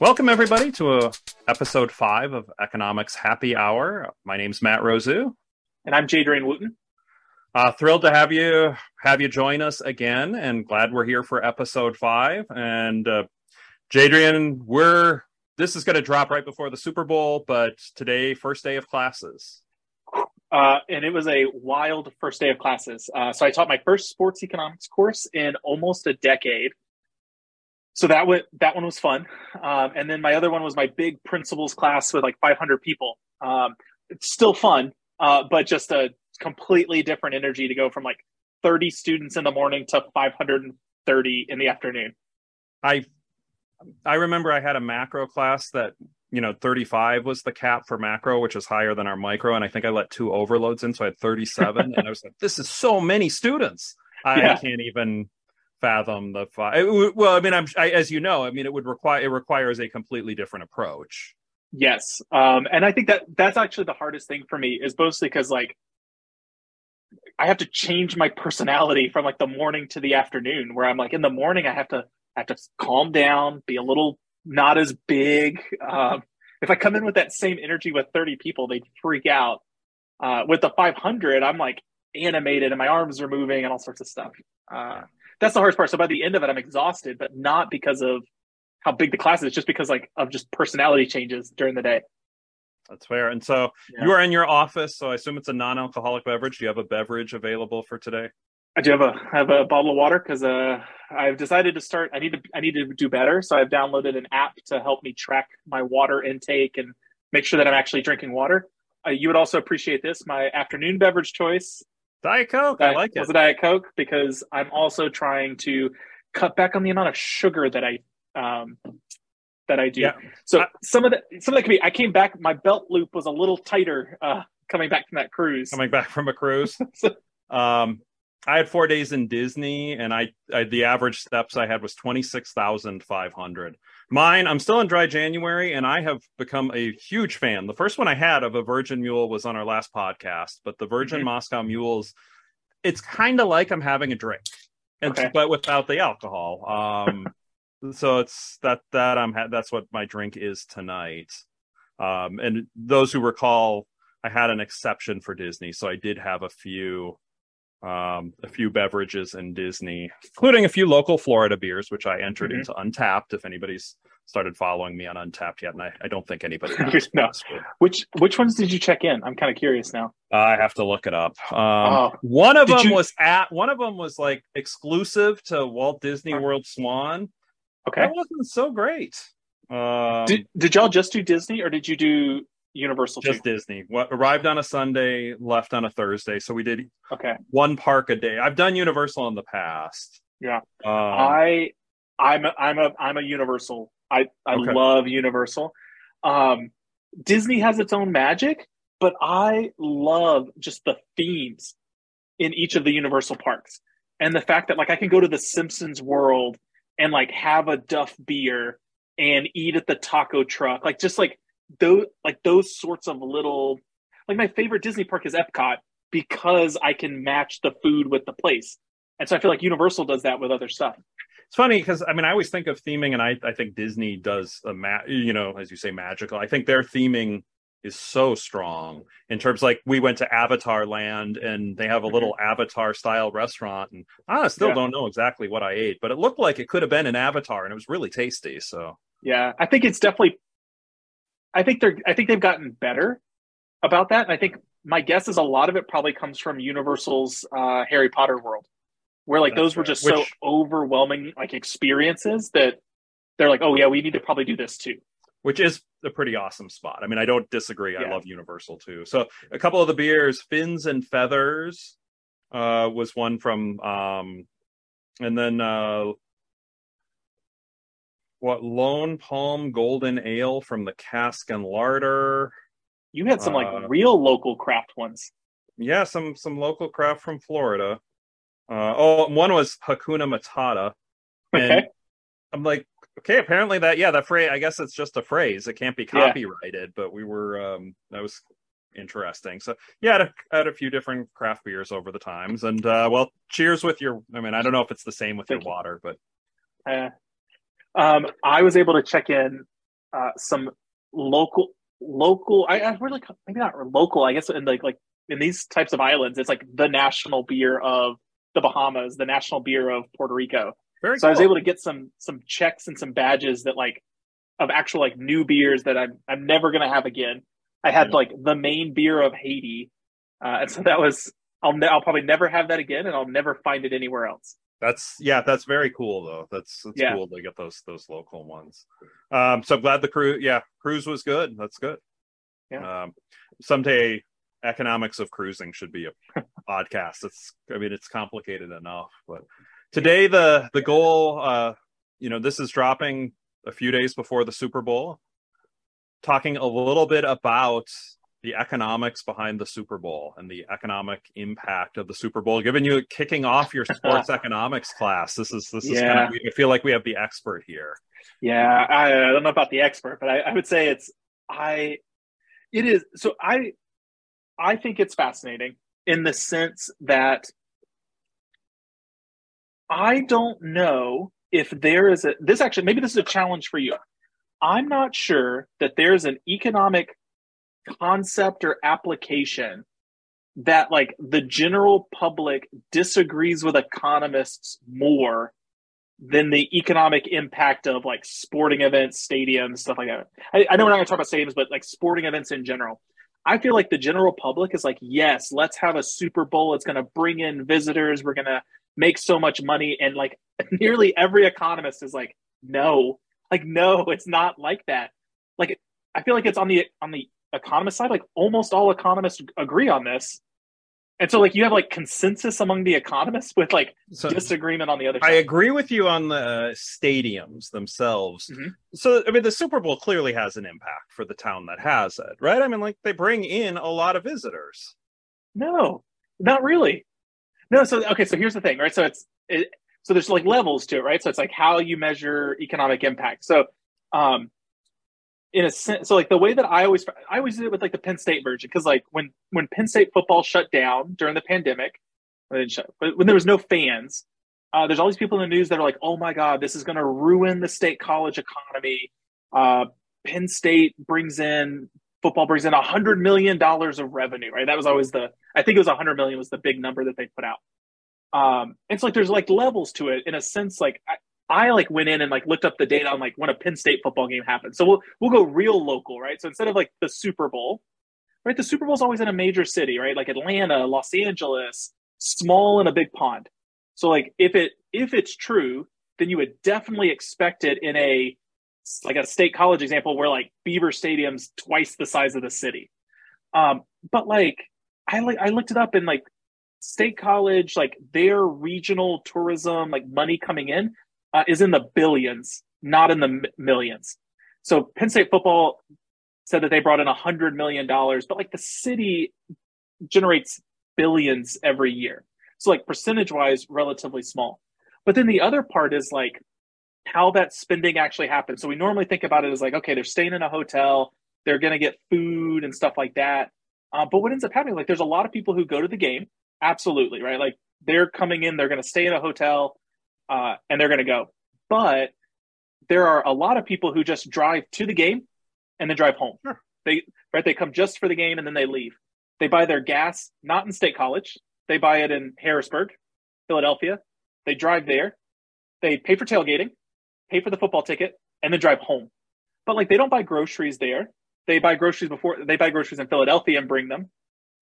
Welcome, everybody, to a, episode five of Economics Happy Hour. My name's Matt Rousu. And I'm Jadrian Wooten. Uh, thrilled to have you have you join us again, and glad we're here for episode five. And uh, Jadrian, we're this is going to drop right before the Super Bowl, but today, first day of classes. Uh, and it was a wild first day of classes. Uh, so I taught my first sports economics course in almost a decade so that went that one was fun. Um, and then my other one was my big principles class with like 500 people. Um, it's still fun uh, but just a completely different energy to go from like 30 students in the morning to 530 in the afternoon. I i remember i had a macro class that you know 35 was the cap for macro which is higher than our micro and i think i let two overloads in so i had 37 and i was like this is so many students. I, yeah. I can't even fathom the five. Well, I mean, I'm I, as you know, I mean, it would require it requires a completely different approach. Yes, um, and I think that that's actually the hardest thing for me is mostly because like I have to change my personality from like the morning to the afternoon. Where I'm like in the morning, I have to I have to calm down, be a little not as big. Um, if I come in with that same energy with 30 people, they'd freak out. Uh, with the 500, I'm like animated and my arms are moving and all sorts of stuff. Uh, that's the hardest part. So by the end of it, I'm exhausted, but not because of how big the class is, just because like of just personality changes during the day. That's fair. And so yeah. you are in your office, so I assume it's a non-alcoholic beverage. Do you have a beverage available for today? I do have a I have a bottle of water because uh, I've decided to start. I need to I need to do better, so I've downloaded an app to help me track my water intake and make sure that I'm actually drinking water. Uh, you would also appreciate this. My afternoon beverage choice Diet Coke. I like it. Was a Diet Coke because I'm also trying to cut back on the amount of sugar that I um, that I do. Yeah. So I, some of the some of that could be. I came back. My belt loop was a little tighter uh, coming back from that cruise. Coming back from a cruise. um, I had four days in Disney, and I, I the average steps I had was twenty six thousand five hundred. Mine, I'm still in dry January, and I have become a huge fan. The first one I had of a Virgin Mule was on our last podcast, but the Virgin mm-hmm. Moscow Mules, it's kind of like I'm having a drink, and okay. but without the alcohol. Um, so it's that that I'm ha- that's what my drink is tonight. Um, and those who recall, I had an exception for Disney, so I did have a few um, a few beverages in Disney, including a few local Florida beers, which I entered mm-hmm. into Untappd. If anybody's started following me on Untappd yet, and I, I don't think anybody no. Which which ones did you check in? I'm kind of curious now. Uh, I have to look it up. Um, oh. One of did them you... was at one of them was like exclusive to Walt Disney World Swan. Okay, that wasn't so great. Um, did did y'all just do Disney, or did you do Universal just too? Disney. What arrived on a Sunday, left on a Thursday. So we did okay one park a day. I've done Universal in the past. Yeah, um, I I'm a, I'm a I'm a Universal. I I okay. love Universal. Um, Disney has its own magic, but I love just the themes in each of the Universal parks and the fact that like I can go to the Simpsons world and like have a Duff beer and eat at the taco truck, like just like those like those sorts of little like my favorite Disney park is Epcot because I can match the food with the place. And so I feel like Universal does that with other stuff. It's funny because I mean I always think of theming, and I I think Disney does a ma- you know as you say magical. I think their theming is so strong in terms like we went to Avatar Land and they have a little mm-hmm. Avatar style restaurant, and I still yeah. don't know exactly what I ate, but it looked like it could have been an Avatar, and it was really tasty. So yeah, I think it's definitely I think they're I think they've gotten better about that. And I think my guess is a lot of it probably comes from Universal's uh, Harry Potter world, where like That's those were just Which, so overwhelming like experiences that they're like, oh yeah, we need to probably do this too. Which is a pretty awesome spot. I mean, I don't disagree. Yeah. I love Universal too. So a couple of the beers, Fins and Feathers, uh, was one from, um, and then uh, what Lone Palm Golden Ale from the Cask and Larder. You had some like uh, real local craft ones. Yeah, some some local craft from Florida. Uh, oh, one was Hakuna Matata. Okay. I'm like, okay, apparently that yeah, that phrase. I guess it's just a phrase. It can't be copyrighted. Yeah. But we were um, that was interesting. So yeah, I had, a, I had a few different craft beers over the times, and uh, well, cheers with your. I mean, I don't know if it's the same with Thank your you. water, but uh, um, I was able to check in uh, some local local. I, I really maybe not local. I guess in like like in these types of islands, it's like the national beer of the Bahamas, the national beer of Puerto Rico. Very so cool. I was able to get some some checks and some badges that like of actual like new beers that I'm I'm never gonna have again. I had like the main beer of Haiti, uh, and so that was I'll ne- I'll probably never have that again, and I'll never find it anywhere else. That's yeah, that's very cool though. That's that's yeah. cool to get those those local ones. Um, so glad the cruise, yeah, cruise was good. That's good. Yeah. Um, someday, economics of cruising should be a podcast. It's I mean it's complicated enough, but today the the goal, uh, you know, this is dropping a few days before the Super Bowl, talking a little bit about the economics behind the Super Bowl and the economic impact of the Super Bowl. Given you kicking off your sports economics class, this is this is kind of I feel like we have the expert here. Yeah, I, I don't know about the expert, but I, I would say it's I it is so I I think it's fascinating in the sense that I don't know if there is a this actually maybe this is a challenge for you. I'm not sure that there's an economic concept or application that like the general public disagrees with economists more than the economic impact of like sporting events, stadiums, stuff like that. I, I know we're not going to talk about stadiums, but like sporting events in general. I feel like the general public is like, yes, let's have a Super Bowl. It's going to bring in visitors. We're going to make so much money. And like nearly every economist is like, no, like, no, it's not like that. Like, I feel like it's on the, on the economist side, like almost all economists agree on this. And so, like, you have like consensus among the economists with like so, disagreement on the other side. I agree with you on the stadiums themselves. Mm-hmm. So, I mean, the Super Bowl clearly has an impact for the town that has it, right? I mean, like, they bring in a lot of visitors. No, not really. No, so okay, so here's the thing, right? So it's it, so there's like levels to it, right? So it's like how you measure economic impact. So um in a sense so like the way that I always I always did it with like the Penn State version because like when when Penn State football shut down during the pandemic, shut, when there was no fans, uh, there's all these people in the news that are like, oh my god, this is going to ruin the state college economy. Uh, Penn State brings in football brings in a hundred million dollars of revenue, right? That was always the I think it was a hundred million was the big number that they put out. Um, it's like there's like levels to it in a sense. Like I, I like went in and like looked up the data on like when a Penn State football game happened. So we'll we'll go real local, right? So instead of like the Super Bowl, right? The Super Bowl is always in a major city, right? Like Atlanta, Los Angeles, small in a big pond. So like if it if it's true, then you would definitely expect it in a like a state college example where like Beaver Stadium's twice the size of the city. Um, but like I like I looked it up and like state college, like their regional tourism, like money coming in, uh, is in the billions, not in the millions. So Penn State football said that they brought in a hundred million dollars, but like the city generates billions every year. So like percentage wise, relatively small. But then the other part is like how that spending actually happens. So we normally think about it as like, okay, they're staying in a hotel, they're going to get food and stuff like that. Uh, but what ends up happening, like, there's a lot of people who go to the game, absolutely, right? Like, they're coming in, they're going to stay in a hotel, uh, and they're going to go. But there are a lot of people who just drive to the game and then drive home. Sure. They right, they come just for the game and then they leave. They buy their gas not in State College, they buy it in Harrisburg, Philadelphia. They drive there, they pay for tailgating, pay for the football ticket, and then drive home. But like they don't buy groceries there. They buy groceries before they buy groceries in Philadelphia and bring them.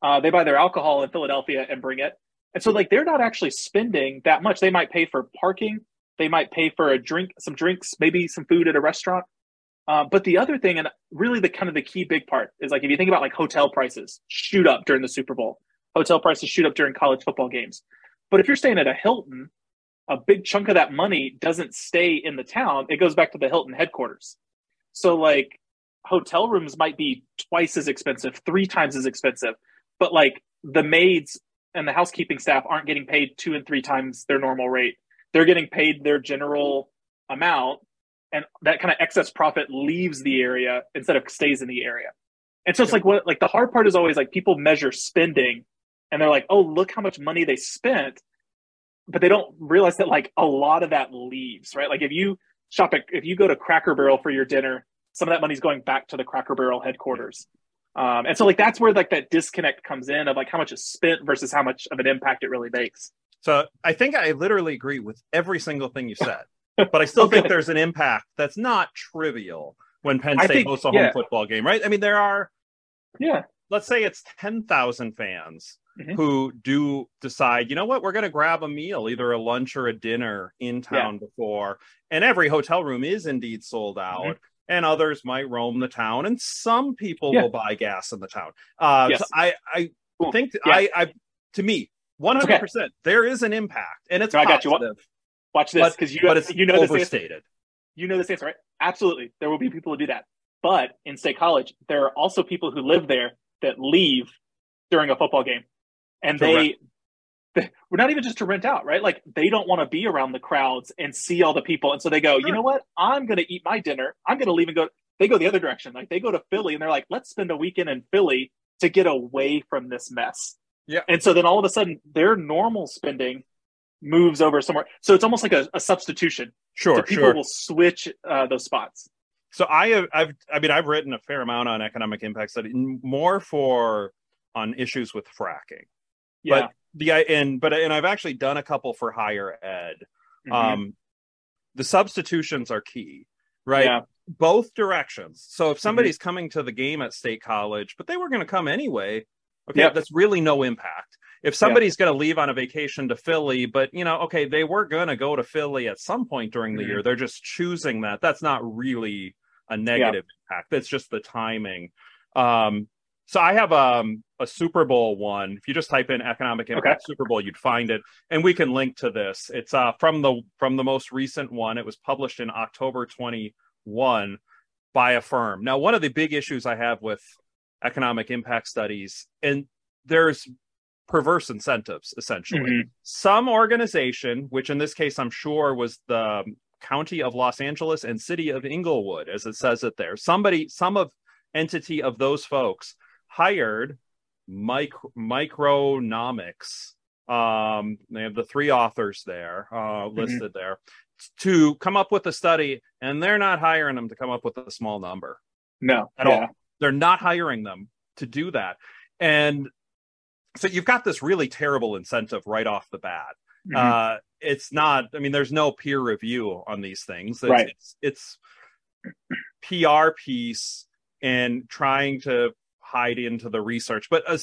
Uh, they buy their alcohol in Philadelphia and bring it. And so like they're not actually spending that much. They might pay for parking. They might pay for a drink, some drinks, maybe some food at a restaurant. Uh, but the other thing, and really the kind of the key big part is like if you think about like hotel prices shoot up during the Super Bowl, hotel prices shoot up during college football games. But if you're staying at a Hilton a big chunk of that money doesn't stay in the town. It goes back to the Hilton headquarters. So like hotel rooms might be twice as expensive, three times as expensive, but like the maids and the housekeeping staff aren't getting paid two and three times their normal rate. They're getting paid their general amount and that kind of excess profit leaves the area instead of stays in the area. And so it's like what like the hard part is always like people measure spending and they're like, "Oh, look how much money they spent." but they don't realize that like a lot of that leaves, right? Like if you shop at if you go to Cracker Barrel for your dinner some of that money's going back to the Cracker Barrel headquarters. Um, and so like that's where like that disconnect comes in of like how much is spent versus how much of an impact it really makes. So I think I literally agree with every single thing you said, but I still okay. think there's an impact that's not trivial when Penn State think, hosts a yeah. home football game, right? I mean, there are, yeah, let's say it's 10,000 fans mm-hmm. who do decide, you know what, we're going to grab a meal, either a lunch or a dinner in town yeah. before. And every hotel room is indeed sold out. Mm-hmm. And others might roam the town, and some people yeah. will buy gas in the town. Uh, yes. so I, I think yeah. I, I, to me, one hundred percent, there is an impact, and it's. No, I got you. Watch this because you, but it's you know overstated. This you know this answer, right? Absolutely, there will be people who do that. But in State College, there are also people who live there that leave during a football game, and they, they we're not even just to rent out, right? Like they don't want to be around the crowds and see all the people, and so they go, sure. you know what? I'm going to eat my dinner. I'm going to leave and go. They go the other direction. Like they go to Philly, and they're like, let's spend a weekend in Philly to get away from this mess. Yeah. And so then all of a sudden, their normal spending moves over somewhere. So it's almost like a, a substitution. Sure. So people sure. will switch uh, those spots. So I have, I've, I mean, I've written a fair amount on economic impact study, more for on issues with fracking. Yeah. But the I and but and I've actually done a couple for higher ed. Mm-hmm. Um, the substitutions are key, right? Yeah. Both directions. So if mm-hmm. somebody's mm-hmm. coming to the game at State College, but they were going to come anyway, okay, yep. that's really no impact. If somebody's yeah. going to leave on a vacation to Philly, but you know, okay, they were going to go to Philly at some point during the mm-hmm. year, they're just choosing that. That's not really a negative yeah. impact. That's just the timing. Um, so I have um, a Super Bowl one. If you just type in economic impact okay. Super Bowl, you'd find it, and we can link to this. It's uh, from the from the most recent one. It was published in October 21 by a firm. Now, one of the big issues I have with economic impact studies, and there's perverse incentives essentially. Mm-hmm. Some organization, which in this case I'm sure was the county of Los Angeles and city of Inglewood, as it says it there, somebody, some of entity of those folks hired micro, Micronomics. Um, they have the three authors there uh, mm-hmm. listed mm-hmm. there to come up with a study, and they're not hiring them to come up with a small number. No, at yeah. all. They're not hiring them to do that. And so you've got this really terrible incentive right off the bat. Mm-hmm. Uh, it's not. I mean, there's no peer review on these things. It's, right. It's, it's PR piece and trying to hide into the research. But uh,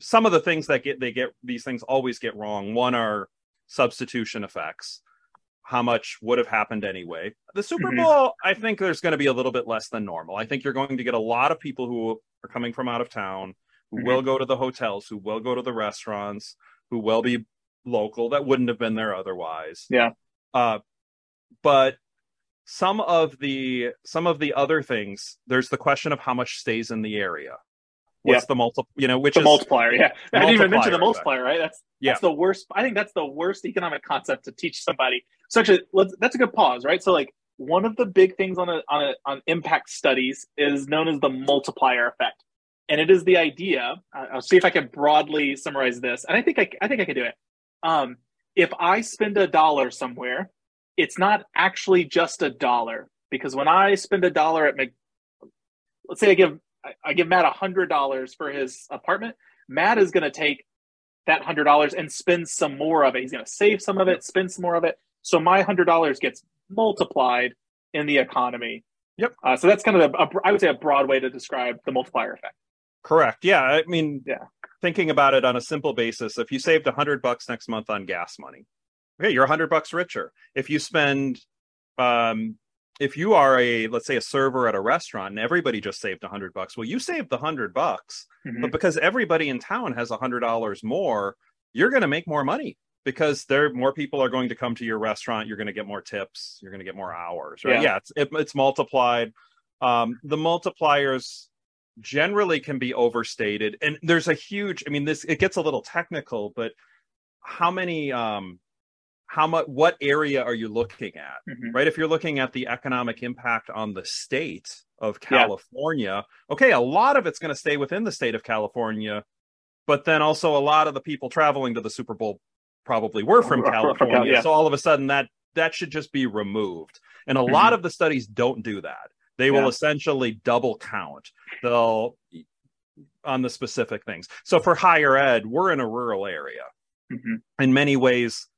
some of the things that get they get these things always get wrong. One are substitution effects. How much would have happened anyway? The Super mm-hmm. Bowl, I think there's going to be a little bit less than normal. I think you're going to get a lot of people who are coming from out of town who mm-hmm. will go to the hotels, who will go to the restaurants, who will be local that wouldn't have been there otherwise. Yeah. Uh, but some of the some of the other things, there's the question of how much stays in the area. What's yeah. the multi? You know, which the is multiplier? Yeah, I didn't even mention the multiplier, right? That's yeah. that's the worst. I think that's the worst economic concept to teach somebody. So actually, let's, that's a good pause, right? So like one of the big things on a, on a, on impact studies is known as the multiplier effect and it is the idea. I'll see if I can broadly summarize this, and I think I, I think I can do it. Um, if I spend a dollar somewhere, it's not actually just a dollar because when I spend a dollar at Mc, let's say I give I give Matt a hundred dollars for his apartment, Matt is going to take that hundred dollars and spend some more of it. He's going to save some of it, spend some more of it. So my hundred dollars gets multiplied in the economy. Yep. Uh, so that's kind of a, a, I would say a broad way to describe the multiplier effect. Correct. Yeah. I mean, yeah. Thinking about it on a simple basis, if you saved a hundred bucks next month on gas money, okay, you're a hundred bucks richer. If you spend, um, if you are a let's say a server at a restaurant and everybody just saved a hundred bucks, well, you saved the hundred bucks, mm-hmm. but because everybody in town has a hundred dollars more, you're going to make more money because there more people are going to come to your restaurant. You're going to get more tips. You're going to get more hours. Right? Yeah, yeah it's it, it's multiplied. Um, the multipliers generally can be overstated and there's a huge i mean this it gets a little technical but how many um how much what area are you looking at mm-hmm. right if you're looking at the economic impact on the state of california yeah. okay a lot of it's going to stay within the state of california but then also a lot of the people traveling to the super bowl probably were from california yeah. so all of a sudden that that should just be removed and a mm-hmm. lot of the studies don't do that They will essentially double count. They'll on the specific things. So for higher ed, we're in a rural area. Mm-hmm. In many ways,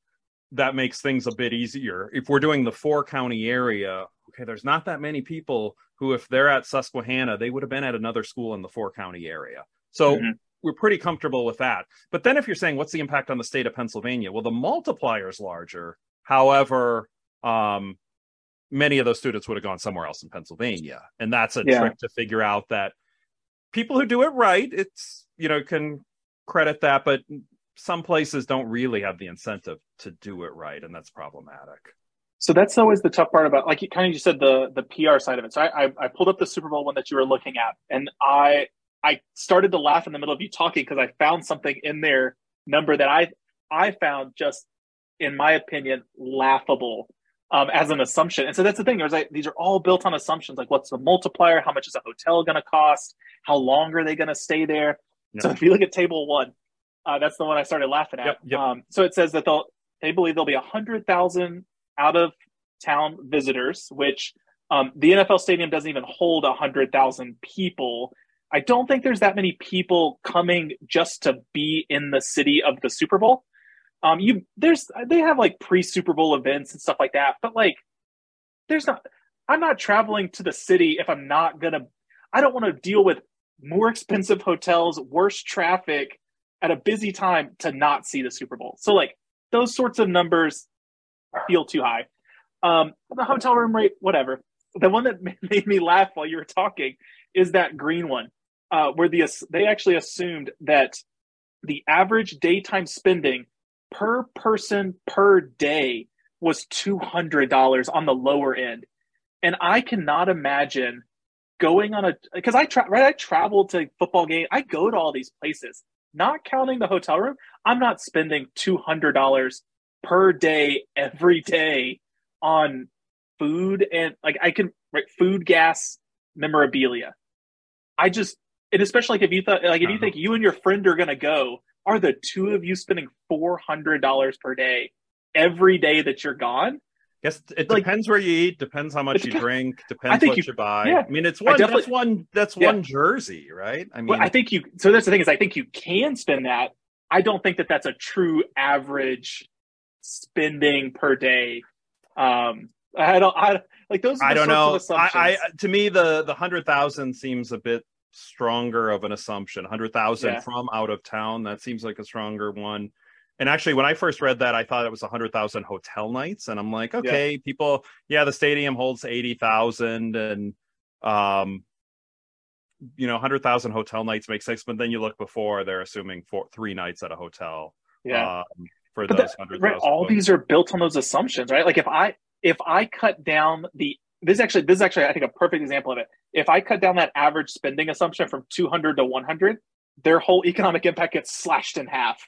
that makes things a bit easier. If we're doing the four county area, okay, there's not that many people who, if they're at Susquehanna, they would have been at another school in the four county area. So mm-hmm. we're pretty comfortable with that. But then if you're saying what's the impact on the state of Pennsylvania? Well, the multiplier is larger. However, um, many of those students would have gone somewhere else in Pennsylvania. And that's a yeah. trick to figure out that people who do it right, it's, you know, can credit that, but some places don't really have the incentive to do it right. And that's problematic. So that's always the tough part about, like you kind of just said, the the PR side of it. So I, I, I pulled up the Super Bowl one that you were looking at, and I I started to laugh in the middle of you talking because I found something in their number that I I found just, in my opinion, laughable um, as an assumption. And so that's the thing. There's like these are all built on assumptions. Like what's the multiplier? How much is a hotel going to cost? How long are they going to stay there? So if you look at table one, uh, that's the one I started laughing at. Yep, yep. Um, so it says that they'll they believe there'll be a hundred thousand out of town visitors, which um, the NFL stadium doesn't even hold a hundred thousand people. I don't think there's that many people coming just to be in the city of the Super Bowl. Um, you there's they have like pre Super Bowl events and stuff like that, but like there's not. I'm not traveling to the city if I'm not gonna. I don't want to deal with more expensive hotels, worse traffic at a busy time to not see the Super Bowl. So like those sorts of numbers feel too high. Um, the hotel room rate, whatever. The one that made me laugh while you were talking is that green one, uh, where the they actually assumed that the average daytime spending per person per day was $200 on the lower end. And I cannot imagine going on a because I tra- right I travel to football game. I go to all these places, not counting the hotel room. I'm not spending $200 per day every day on food and like I can right food, gas, memorabilia. I just and especially like if you thought like if you uh-huh. think you and your friend are gonna go, are the two of you spending four hundred dollars per day every day that you're gone? Yes, it like, depends where you eat, depends how much you drink, depends what you, you buy. Yeah, I mean, it's one that's one that's yeah. one jersey, right? I mean, well, I think you. So that's the thing is, I think you can spend that. I don't think that that's a true average spending per day. Um, I don't. I like those. I don't know. I, I to me the the hundred thousand seems a bit stronger of an assumption. 100,000 yeah. from out of town. That seems like a stronger one. And actually, when I first read that, I thought it was 100,000 hotel nights. And I'm like, okay, yeah. people, yeah, the stadium holds 80,000 and, um, you know, 100,000 hotel nights makes sense. But then you look before, they're assuming four, three nights at a hotel. Yeah. Um, for but those 100,000. Right, all these are built on those assumptions, right? Like if I, if I cut down the this is actually this is actually I think a perfect example of it. If I cut down that average spending assumption from 200 to 100, their whole economic impact gets slashed in half.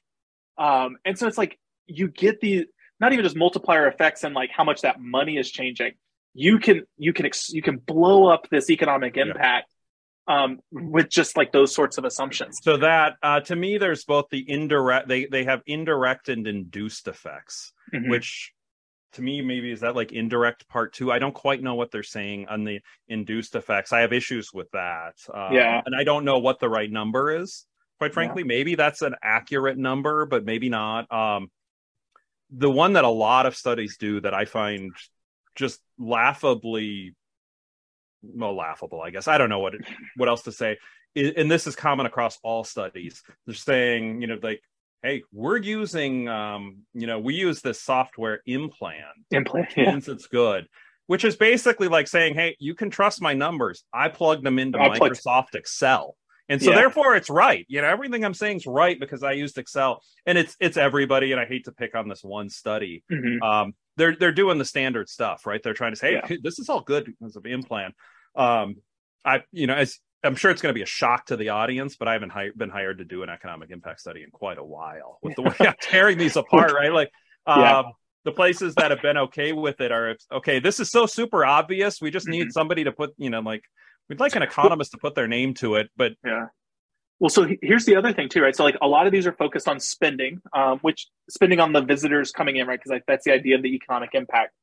Um, and so it's like you get the not even just multiplier effects and like how much that money is changing. You can you can you can blow up this economic impact yeah. um, with just like those sorts of assumptions. So that uh, to me, there's both the indirect they they have indirect and induced effects, mm-hmm. which to me maybe is that like indirect part two i don't quite know what they're saying on the induced effects i have issues with that um, yeah and i don't know what the right number is quite frankly yeah. maybe that's an accurate number but maybe not um the one that a lot of studies do that i find just laughably well laughable i guess i don't know what it, what else to say and this is common across all studies they're saying you know like hey, we're using, um, you know, we use this software IMPLAN. IMPLAN, yeah. It's good. Which is basically like saying, hey, you can trust my numbers. I plugged them into I Microsoft plugged... Excel. And so yeah. therefore it's right. You know, everything I'm saying is right because I used Excel. And it's it's everybody, and I hate to pick on this one study. Mm-hmm. Um, they're they're doing the standard stuff, right? They're trying to say, hey, yeah. this is all good because of IMPLAN. Um, I, you know, as I'm sure it's going to be a shock to the audience, but I haven't hi- been hired to do an economic impact study in quite a while with the way I'm tearing these apart, right? Like, yeah. um, the places that have been okay with it are okay. This is so super obvious. We just need mm-hmm. somebody to put, you know, like we'd like an economist to put their name to it, but yeah. Well, so here's the other thing too, right? So like a lot of these are focused on spending, um, which spending on the visitors coming in, right? Because like, that's the idea of the economic impact.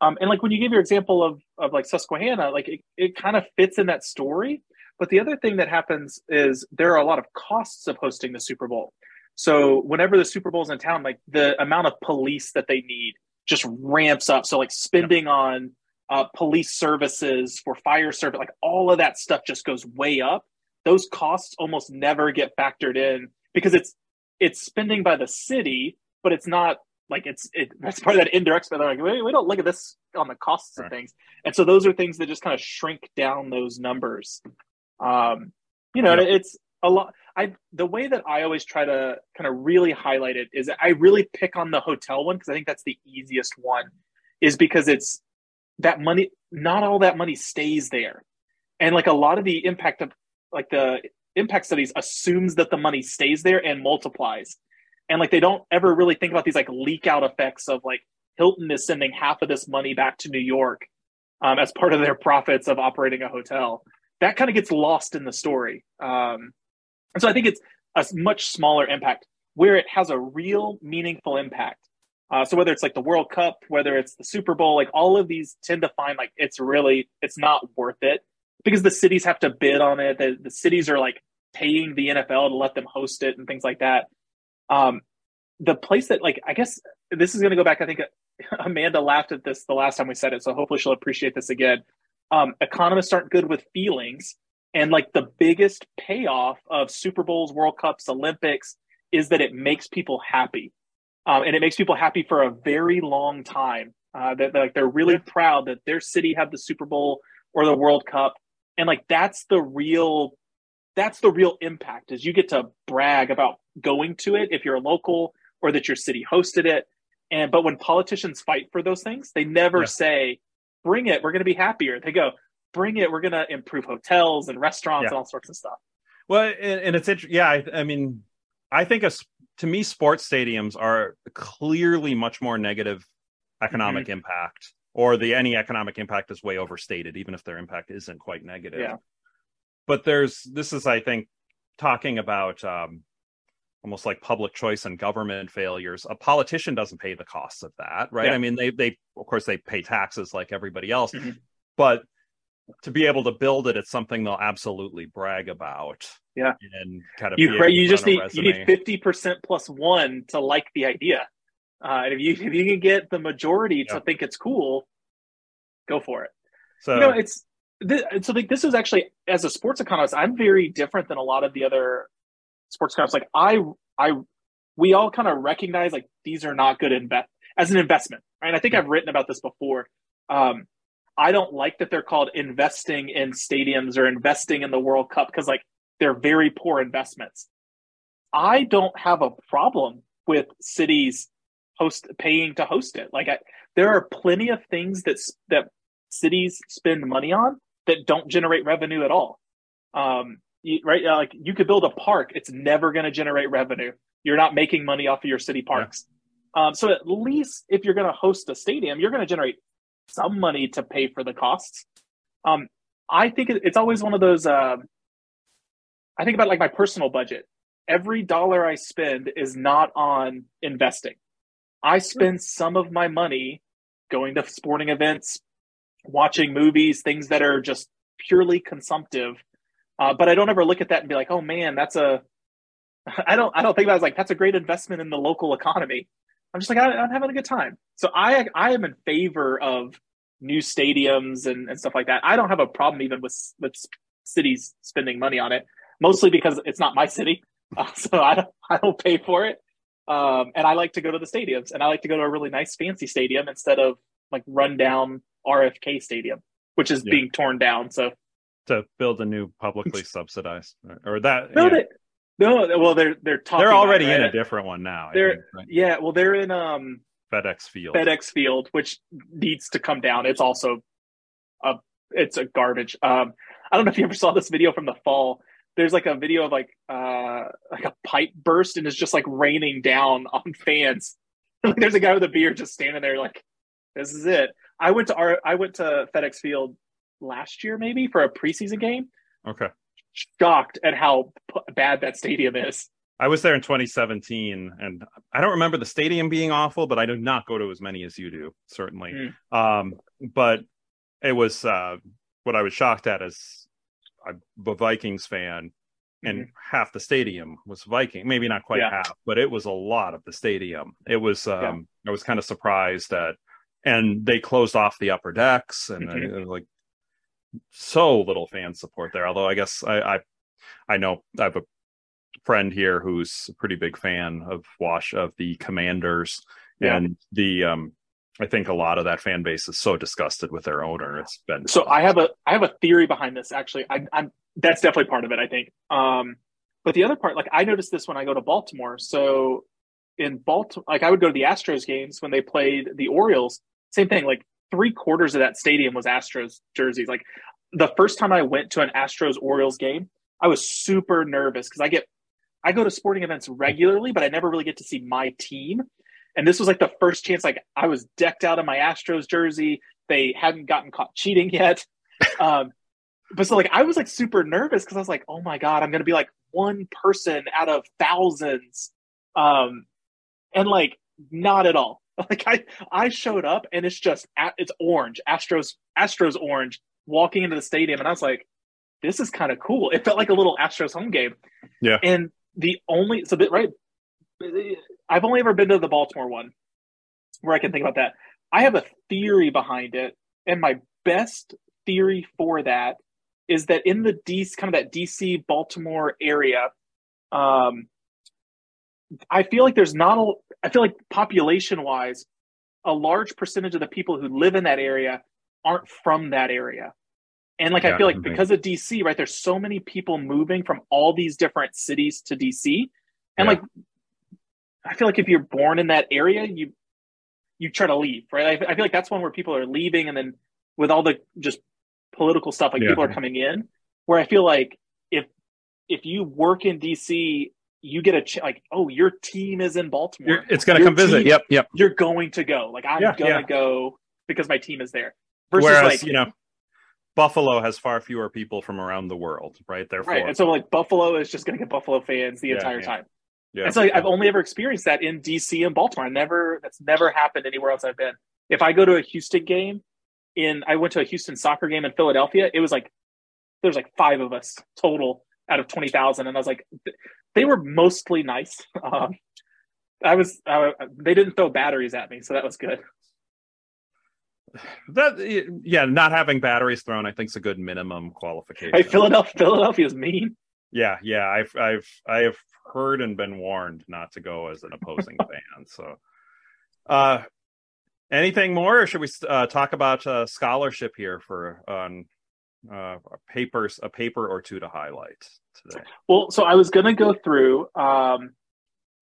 Um, and like when you give your example of of like Susquehanna, like it, it kind of fits in that story. But the other thing that happens is there are a lot of costs of hosting the Super Bowl. So whenever the Super Bowl's in town, like the amount of police that they need just ramps up. So like spending on uh, police services for fire service, like all of that stuff just goes way up. Those costs almost never get factored in because it's it's spending by the city, but it's not like it's it, that's part of that indirect spend. Like, we, we don't look at this on the costs right. of things, and so those are things that just kind of shrink down those numbers. Um, you know, yeah. it's a lot. I the way that I always try to kind of really highlight it is I really pick on the hotel one because I think that's the easiest one, is because it's that money. Not all that money stays there, and like a lot of the impact of like the impact studies assumes that the money stays there and multiplies and like they don't ever really think about these like leak out effects of like Hilton is sending half of this money back to New York um, as part of their profits of operating a hotel. That kind of gets lost in the story, um, and so I think it's a much smaller impact where it has a real meaningful impact. Uh, so whether it's like the World Cup, whether it's the Super Bowl, like all of these tend to find like it's really it's not worth it because the cities have to bid on it. The, the cities are like paying the NFL to let them host it and things like that. Um, the place that like I guess this is going to go back. I think Amanda laughed at this the last time we said it, so hopefully she'll appreciate this again. Um, economists aren't good with feelings, and like the biggest payoff of Super Bowls, World Cups, Olympics is that it makes people happy, um, and it makes people happy for a very long time. Uh, that like they're really yeah. proud that their city had the Super Bowl or the World Cup, and like that's the real that's the real impact is you get to brag about going to it if you're a local or that your city hosted it. And but when politicians fight for those things, they never yeah. say, "Bring it, we're going to be happier." They go, "Bring it, we're going to improve hotels and restaurants yeah. and all sorts of stuff." Well, and, and it's interesting. Yeah, I, I, mean, I think a, to me, sports stadiums are clearly much more negative economic mm-hmm. impact, or the any economic impact is way overstated, even if their impact isn't quite negative. Yeah. But there's this is, I think, talking about um, almost like public choice and government failures. A politician doesn't pay the costs of that, right? Yeah. I mean, they they of course they pay taxes like everybody else, mm-hmm. but to be able to build it, it's something they'll absolutely brag about. Yeah, and kind of you you just need you need fifty percent plus one to like the idea. Uh, and if you if you can get the majority yeah. to think it's cool, go for it. So you know, it's this, so like this is actually as a sports economist, I'm very different than a lot of the other sports cops like i i we all kind of recognize like these are not good invest as an investment right and i think i've written about this before um i don't like that they're called investing in stadiums or investing in the world cup because like they're very poor investments i don't have a problem with cities host paying to host it like I, there are plenty of things that that cities spend money on that don't generate revenue at all um right? Like you could build a park, it's never going to generate revenue. You're not making money off of your city parks. Yeah. Um, so at least if you're going to host a stadium, you're going to generate some money to pay for the costs. Um, I think it's always one of those. Uh, I think about like my personal budget. Every dollar I spend is not on investing. I spend some of my money going to sporting events, watching movies, things that are just purely consumptive uh, but I don't ever look at that and be like, oh man, that's a. I don't. I don't think about it as like that's a great investment in the local economy. I'm just like I, am having a good time. So I I am in favor of new stadiums and, and stuff like that. I don't have a problem even with with cities spending money on it, mostly because it's not my city, uh, so I don't I don't pay for it. Um, and I like to go to the stadiums, and I like to go to a really nice, fancy stadium instead of like rundown RFK Stadium, which is yeah. being torn down. So to build a new publicly subsidized or that no, yeah. they, no well they're they're talking they're already in a different one now they're think, right? yeah well they're in um FedEx Field. FedEx Field which needs to come down. It's also a it's a garbage. Um I don't know if you ever saw this video from the fall. There's like a video of like uh like a pipe burst and it's just like raining down on fans. There's a guy with a beard just standing there like this is it. I went to our I went to FedEx Field last year, maybe for a preseason game. Okay. Shocked at how p- bad that stadium is. I was there in 2017, and I don't remember the stadium being awful, but I do not go to as many as you do, certainly. Mm. Um, but it was uh, what I was shocked at is I'm a Vikings fan, and mm-hmm. half the stadium was Viking. Maybe not quite yeah. half, but it was a lot of the stadium. It was. Um, yeah. I was kind of surprised that, and they closed off the upper decks, and mm-hmm. like so little fan support there. Although I guess I, I I know I have a friend here who's a pretty big fan of Wash of the Commanders, yeah. and the um, I think a lot of that fan base is so disgusted with their owner. It's been so. I have a I have a theory behind this. Actually, I, am that's definitely part of it. I think. Um, but the other part, like I noticed this when I go to Baltimore. So in Baltimore, like I would go to the Astros games when they played the Orioles. Same thing. Like three quarters of that stadium was Astros jerseys. Like the first time I went to an Astros Orioles game, I was super nervous because I get I go to sporting events regularly, but I never really get to see my team. And this was like the first chance like I was decked out in my Astros jersey. They hadn't gotten caught cheating yet. Um, but so like I was like super nervous because I was like, oh my god, I'm gonna be like one person out of thousands. Um, and like not at all. Like I I showed up and it's just it's orange, Astros Astros orange walking into the stadium, and I was like, this is kind of cool. It felt like a little Astros home game. Yeah. And the only so bit right, I've only ever been to the Baltimore one, where I can think about that. I have a theory behind it, and my best theory for that is that in the DC kind of that DC Baltimore area, um, I feel like there's not a. I feel like population wise, a large percentage of the people who live in that area aren't from that area. And like yeah, I feel like mhm. because of DC, right? There's so many people moving from all these different cities to DC. And yeah. like I feel like if you're born in that area, you you try to leave, right? I, I, feel like that's one where people are leaving and then with all the just political stuff, like yeah. people are coming in. Where I feel like if if you work in DC, you get a ch- like, oh, your team is in Baltimore. You're, it's gonna your come team, visit. Yep, yep. You're going to go. Like I'm gonna go because my team is there. Versus Whereas, like you know, Buffalo has far fewer people from around the world, right? Therefore, right. And so like Buffalo is just going to get Buffalo fans the yeah, entire yeah. time. Yeah. And so like, I've only ever experienced that in DC and Baltimore. I never that's never happened anywhere else I've been. If I go to a Houston game, in I went to a Houston soccer game in Philadelphia, it was like there's like five of us total out of twenty thousand, and I was like, they were mostly nice. Um, I was uh, they didn't throw batteries at me, so that was good that yeah, not having batteries thrown, I think, is a good minimum qualification. Hey, Philadelphia, Philadelphia's mean. Yeah, yeah, I've I've I have heard and been warned not to go as an opposing fan. So, uh, anything more, or should we uh, talk about uh, scholarship here for on uh, papers, a paper or two to highlight today? Well, so I was going to go through. Um,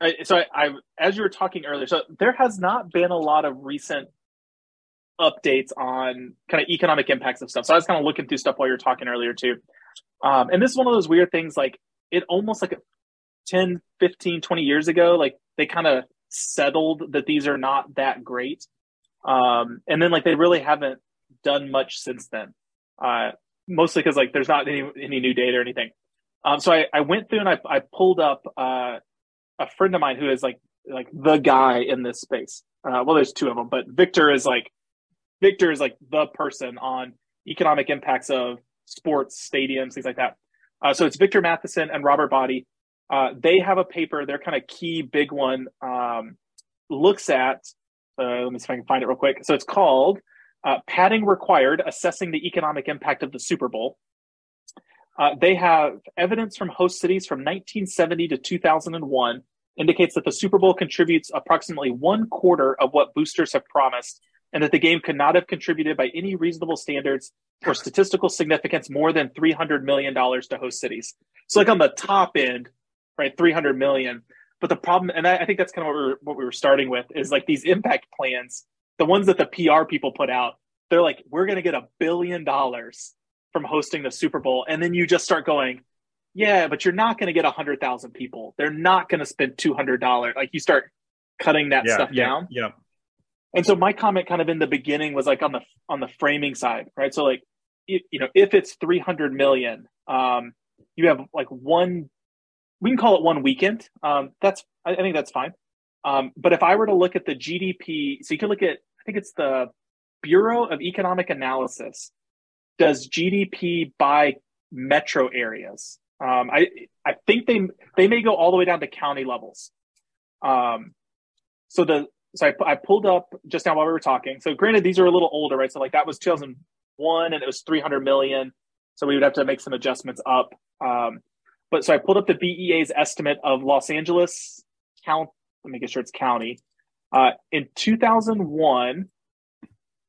I, so I, I, as you were talking earlier, so there has not been a lot of recent updates on kind of economic impacts of stuff. So I was kind of looking through stuff while you were talking earlier too. Um, and this is one of those weird things like it almost like 10, 15, 20 years ago, like they kind of settled that these are not that great. Um, and then like they really haven't done much since then. Uh, mostly because like there's not any, any new data or anything. Um, so I, I went through and I, I pulled up uh, a friend of mine who is like like the guy in this space. Uh, well, there's two of them, but Victor is like Victor is like the person on economic impacts of sports, stadiums, things like that. Uh, so it's Victor Matheson and Robert Baade. Uh, they have a paper, their kind of key big one um, looks at, uh, let me see if I can find it real quick. So it's called uh, Padding Required Assessing the Economic Impact of the Super Bowl. Uh, they have evidence from host cities from 1970 to 2001 indicates that the Super Bowl contributes approximately one quarter of what boosters have promised and that the game could not have contributed by any reasonable standards or statistical significance more than $300 million to host cities. So like on the top end, right, 300 million. But the problem, and I, I think that's kind of what we, were, what we were starting with is like these impact plans, the ones that the PR people put out, they're like, we're going to get a billion dollars from hosting the Super Bowl. And then you just start going, yeah, but you're not going to get a hundred thousand people. They're not going to spend $200. Like you start cutting that yeah, stuff yeah, down. Yeah. And so my comment kind of in the beginning was like on the on the framing side, right? So like you, you know, if it's 300 million, um, you have like one we can call it one weekend. Um, that's I, I think that's fine. Um, but if I were to look at the GDP, so you can look at I think it's the Bureau of Economic Analysis does GDP by metro areas. Um, I I think they they may go all the way down to county levels. Um, so the so I, I pulled up just now while we were talking. So granted, these are a little older, right? So like that was 2001 and it was 300 million. So we would have to make some adjustments up. Um, but so I pulled up the BEA's estimate of Los Angeles count. Let me get sure it's county. Uh, in 2001,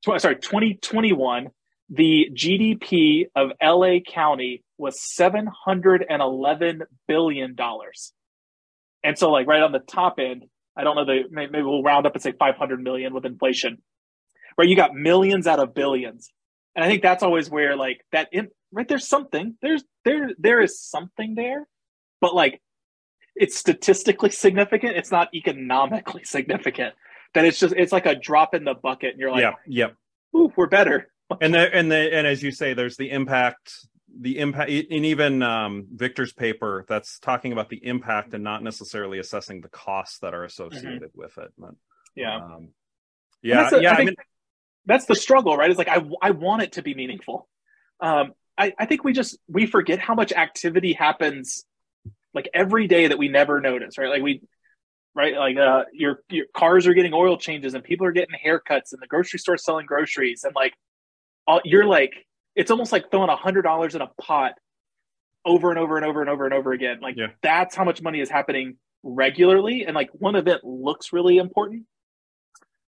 tw- sorry, 2021, the GDP of LA County was 711 billion dollars. And so, like right on the top end, I don't know the maybe we'll round up and say 500 million with inflation, right? You got millions out of billions, and I think that's always where like that in, right there's something there's there there is something there, but like it's statistically significant. It's not economically significant. That it's just it's like a drop in the bucket, and you're like, yeah, yep, ooh, we're better. and the, and the and as you say, there's the impact the impact and even um, victor's paper that's talking about the impact and not necessarily assessing the costs that are associated mm-hmm. with it but, yeah um, yeah yeah I, I mean, that's the struggle right it's like i, I want it to be meaningful um, I, I think we just we forget how much activity happens like every day that we never notice right like we right like uh your your cars are getting oil changes and people are getting haircuts and the grocery store selling groceries and like all, you're like it's almost like throwing a hundred dollars in a pot over and over and over and over and over again. Like yeah. that's how much money is happening regularly, and like one event looks really important,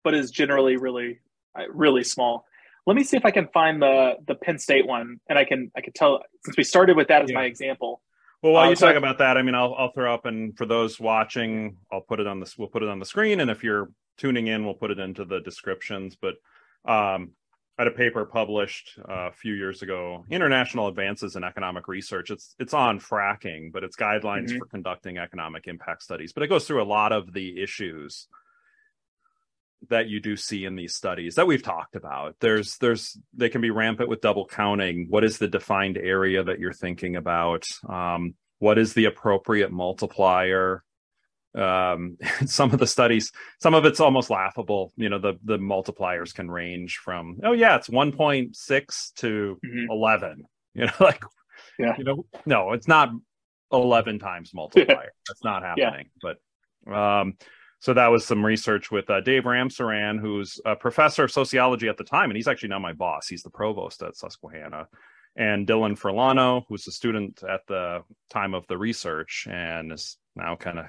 but is generally really uh, really small. Let me see if I can find the the Penn State one, and I can I can tell since we started with that as yeah. my example. Well, while uh, you so talk about that, I mean, I'll I'll throw up, and for those watching, I'll put it on this. We'll put it on the screen, and if you're tuning in, we'll put it into the descriptions. But um, I had a paper published uh, a few years ago, International Advances in Economic Research. It's it's on fracking, but it's guidelines mm-hmm. for conducting economic impact studies. But it goes through a lot of the issues that you do see in these studies that we've talked about. There's there's they can be rampant with double counting. What is the defined area that you're thinking about? Um, what is the appropriate multiplier? um, some of the studies, some of it's almost laughable. You know, the the multipliers can range from oh yeah, it's one point six to mm-hmm. eleven. You know, like yeah, you know, no, it's not eleven times multiplier. That's not happening. Yeah. But um, so that was some research with uh, Dave Ramsaran, who's a professor of sociology at the time, and he's actually now my boss. He's the provost at Susquehanna. And Dylan Furlano, who's a student at the time of the research and is now kind of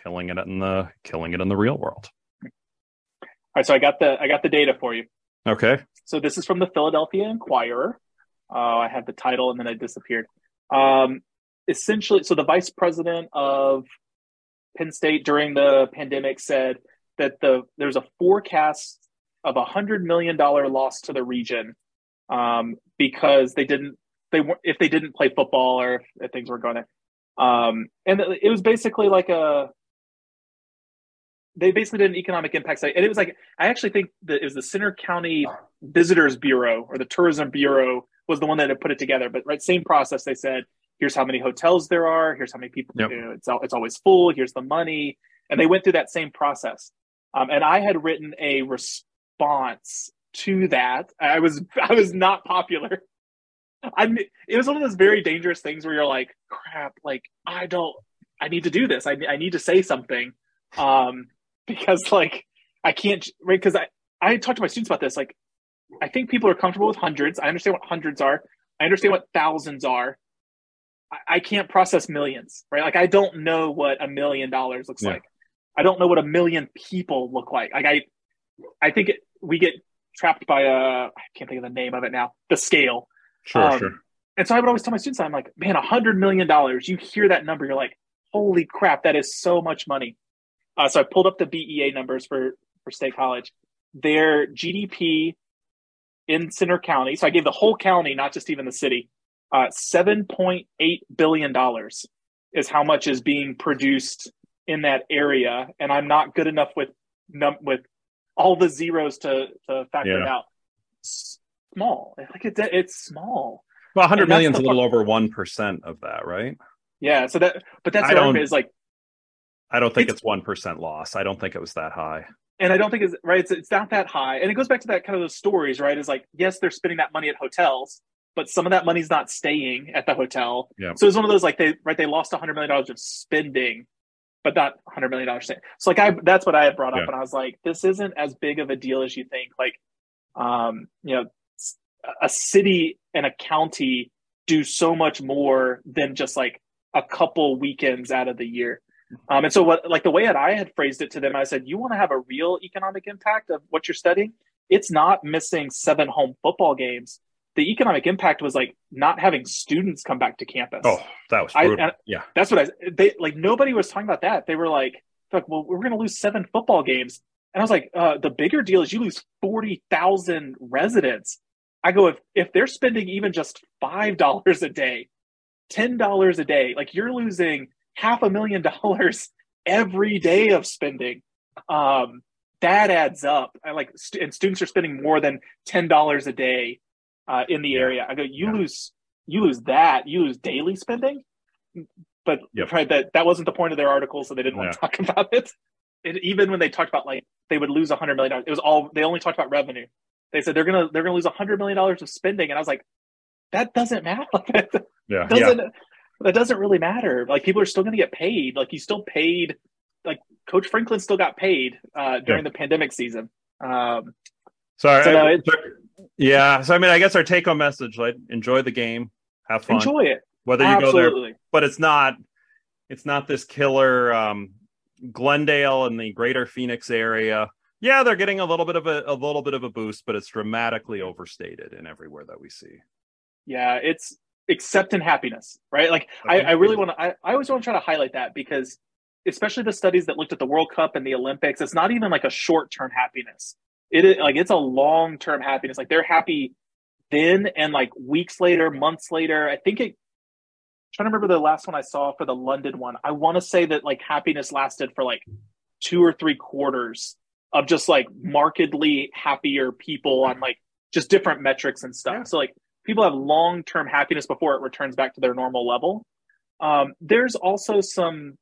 killing it in the killing it in the real world. All right, so I got the I got the data for you. Okay. So this is from the Philadelphia Inquirer. Uh, I had the title and then it disappeared. Um, essentially, so the vice president of Penn State during the pandemic said that the there's a forecast of a hundred million dollar loss to the region um, because they didn't they weren't if they didn't play football or if, things were going to um, and it was basically like a they basically did an economic impact study, and it was like I actually think that it was the Centre County Visitors Bureau or the Tourism Bureau was the one that had put it together. But right, same process. They said, "Here's how many hotels there are. Here's how many people. Yep. You know, it's it's always full. Here's the money." And they went through that same process. Um, and I had written a response to that. I was I was not popular. I it was one of those very dangerous things where you're like, "Crap! Like I don't. I need to do this. I I need to say something." Um, because like I can't right because I I talked to my students about this like I think people are comfortable with hundreds. I understand what hundreds are. I understand what thousands are. I, can't process millions, right? Like I don't know what a million dollars looks yeah. like. I don't know what a million people look like. Like I, I think it, we get trapped by a I can't think of the name of it now. The scale. Sure, um, sure. And so I would always tell my students, I'm like, man, a hundred million dollars. You hear that number, you're like, holy crap, that is so much money. Uh, so I pulled up the BEA numbers for for State College. Their GDP in Centre County, so I gave the whole county, not just even the city, uh, seven point eight billion dollars is how much is being produced in that area, and I'm not good enough with num- with all the zeros to to factor yeah. it out. Small, like it's it's small. Well, 100 million is a little over one percent of that, right? Yeah, so that, but that's what is like. I don't think it's one percent loss. I don't think it was that high. And I don't think it's right. It's, it's not that high, and it goes back to that kind of those stories, right? Is like yes, they're spending that money at hotels, but some of that money's not staying at the hotel. Yeah. So it's one of those like they right they lost a hundred million dollars of spending, but not hundred million dollars. So like I that's what I had brought up, yeah. and I was like, this isn't as big of a deal as you think. Like, um, you know, a city and a county do so much more than just like a couple weekends out of the year. Um, and so what like the way that I had phrased it to them, I said, you want to have a real economic impact of what you're studying? It's not missing seven home football games. The economic impact was like not having students come back to campus. Oh, that was brutal. I, yeah, that's what I. They like nobody was talking about that. They were like, like, well, we're going to lose seven football games, and I was like, uh, the bigger deal is you lose forty thousand residents. I go if if they're spending even just five dollars a day, ten dollars a day, like you're losing half a million dollars every day of spending. Um, that adds up. I like, st- and students are spending more than ten dollars a day uh, in the yeah. area. I go, you yeah. lose, you lose that. You lose daily spending. But yep. right, that that wasn't the point of their article, so they didn't want to talk about it. it. Even when they talked about like they would lose a hundred million dollars, it was all they only talked about revenue. They said they're gonna they're gonna lose a hundred million dollars of spending, and I was like, that doesn't matter. yeah, doesn't yeah that doesn't really matter. Like people are still going to get paid. Like you still paid. Like Coach Franklin still got paid uh, during yeah. the pandemic season. Um, Sorry. So I, yeah. So I mean, I guess our take-home message: like, enjoy the game, have fun, enjoy it. Whether you Absolutely. go there, but it's not. It's not this killer um, Glendale and the Greater Phoenix area. Yeah, they're getting a little bit of a, a little bit of a boost, but it's dramatically overstated in everywhere that we see. Yeah, it's except in happiness, right? Like I, I really want to, I, I always want to try to highlight that because especially the studies that looked at the World Cup and the Olympics, it's not even like a short term happiness. It is like it's a long term happiness. Like they're happy then and like weeks later, months later. I think it. I'm trying to remember the last one I saw for the London one. I want to say that like happiness lasted for like two or three quarters of just like markedly happier people on like just different metrics and stuff. Yeah. So like people have long term happiness before it returns back to their normal level. Um, there's also some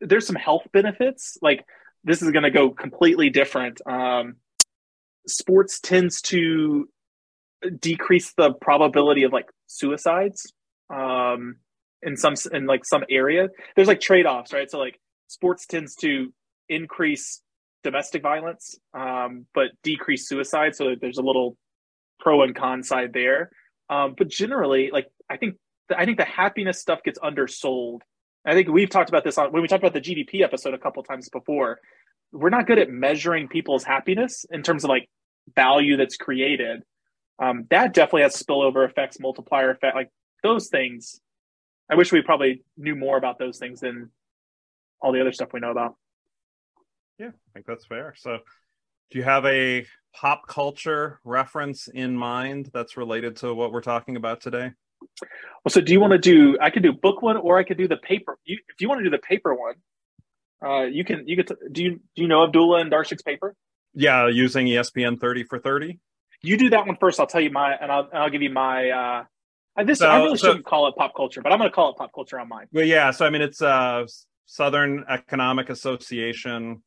there's some health benefits. Like this is going to go completely different. Um, sports tends to decrease the probability of like suicides um, in some in like some area. There's like trade offs, right? So like sports tends to increase domestic violence, um, but decrease suicide. So there's a little pro and con side there. Um, but generally, like I think I think the happiness stuff gets undersold. I think we've talked about this on when we talked about the GDP episode a couple times before. We're not good at measuring people's happiness in terms of like value that's created. Um, that definitely has spillover effects, multiplier effect, like those things. I wish we probably knew more about those things than all the other stuff we know about. Yeah, I think that's fair. So, do you have a pop culture reference in mind that's related to what we're talking about today? Well, so do you want to do? I could do book one, or I could do the paper. You, if you want to do the paper one, uh, you can. You could. Do you do you know Abdullah and Darshak's paper? Yeah, using ESPN thirty for thirty. You do that one first. I'll tell you my, and I'll, I'll give you my. uh This so, I really so, shouldn't call it pop culture, but I'm going to call it pop culture on mine. Well, yeah. So I mean, it's uh Southern Economic Association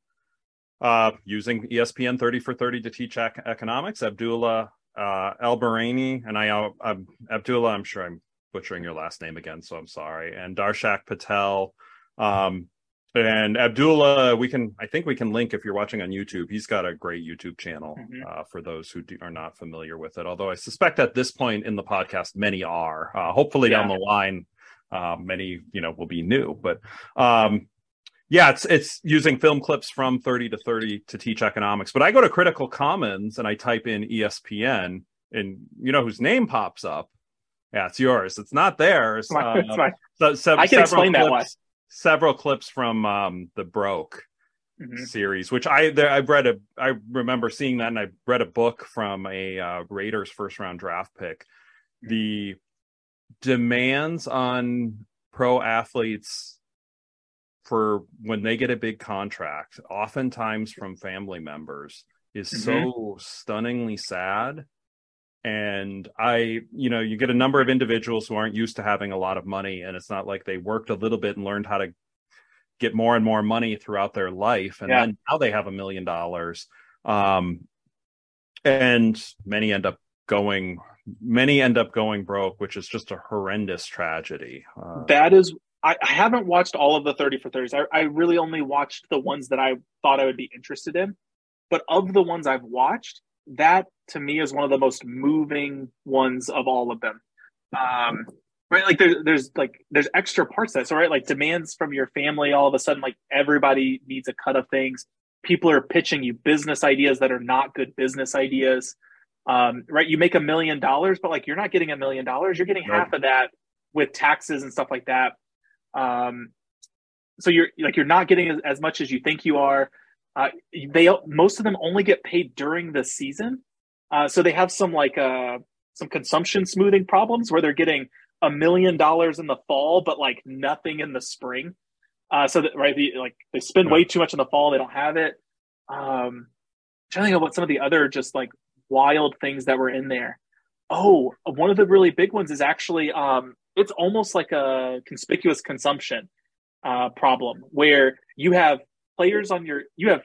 uh, using ESPN 30 for 30 to teach ec- economics. Abdullah uh, El Bahraini, and I, uh, I'm, Abdullah, I'm sure I'm butchering your last name again, so I'm sorry. And Darshak Patel. Um, and Abdullah, we can, I think we can link if you're watching on YouTube. He's got a great YouTube channel mm-hmm. uh, for those who do, are not familiar with it. Although I suspect at this point in the podcast, many are. Uh, hopefully yeah. down the line, uh, many you know will be new. But um, yeah, it's it's using film clips from 30 to 30 to teach economics. But I go to Critical Commons and I type in ESPN, and you know whose name pops up? Yeah, it's yours. It's not theirs. It's uh, it's So, so, I can explain clips, that one. Several clips from um, the Broke mm-hmm. series, which I there, I've read a. I remember seeing that, and I read a book from a uh, Raiders first round draft pick. The demands on pro athletes for when they get a big contract, oftentimes from family members, is mm-hmm. so stunningly sad and I, you know, you get a number of individuals who aren't used to having a lot of money, and it's not like they worked a little bit and learned how to get more and more money throughout their life, and yeah. then now they have a million dollars. Um, and many end up going many end up going broke which is just a horrendous tragedy uh, that is I, I, haven't watched all of the 30 for 30s I, I really only watched the ones that i thought i would be interested in. But of the ones i've watched that to me is one of the most moving ones of all of them. Um, right like there's there's like there's extra parts that. So right like demands from your family all of a sudden like everybody needs a cut of things. People are pitching you business ideas that are not good business ideas. Um, right you make a million dollars but like you're not getting a million dollars. You're getting half of that with taxes and stuff like that um, so you're like you're not getting as, as much as you think you are uh, they most of them only get paid during the season uh, so they have some like uh, some consumption smoothing problems where they're getting a million dollars in the fall but like nothing in the spring uh, so that right, the, like they spend way too much in the fall, they don't have it. Um, trying to think about some of the other just like wild things that were in there. Oh, one of the really big ones is actually um, it's almost like a conspicuous consumption uh, problem where you have players on your you have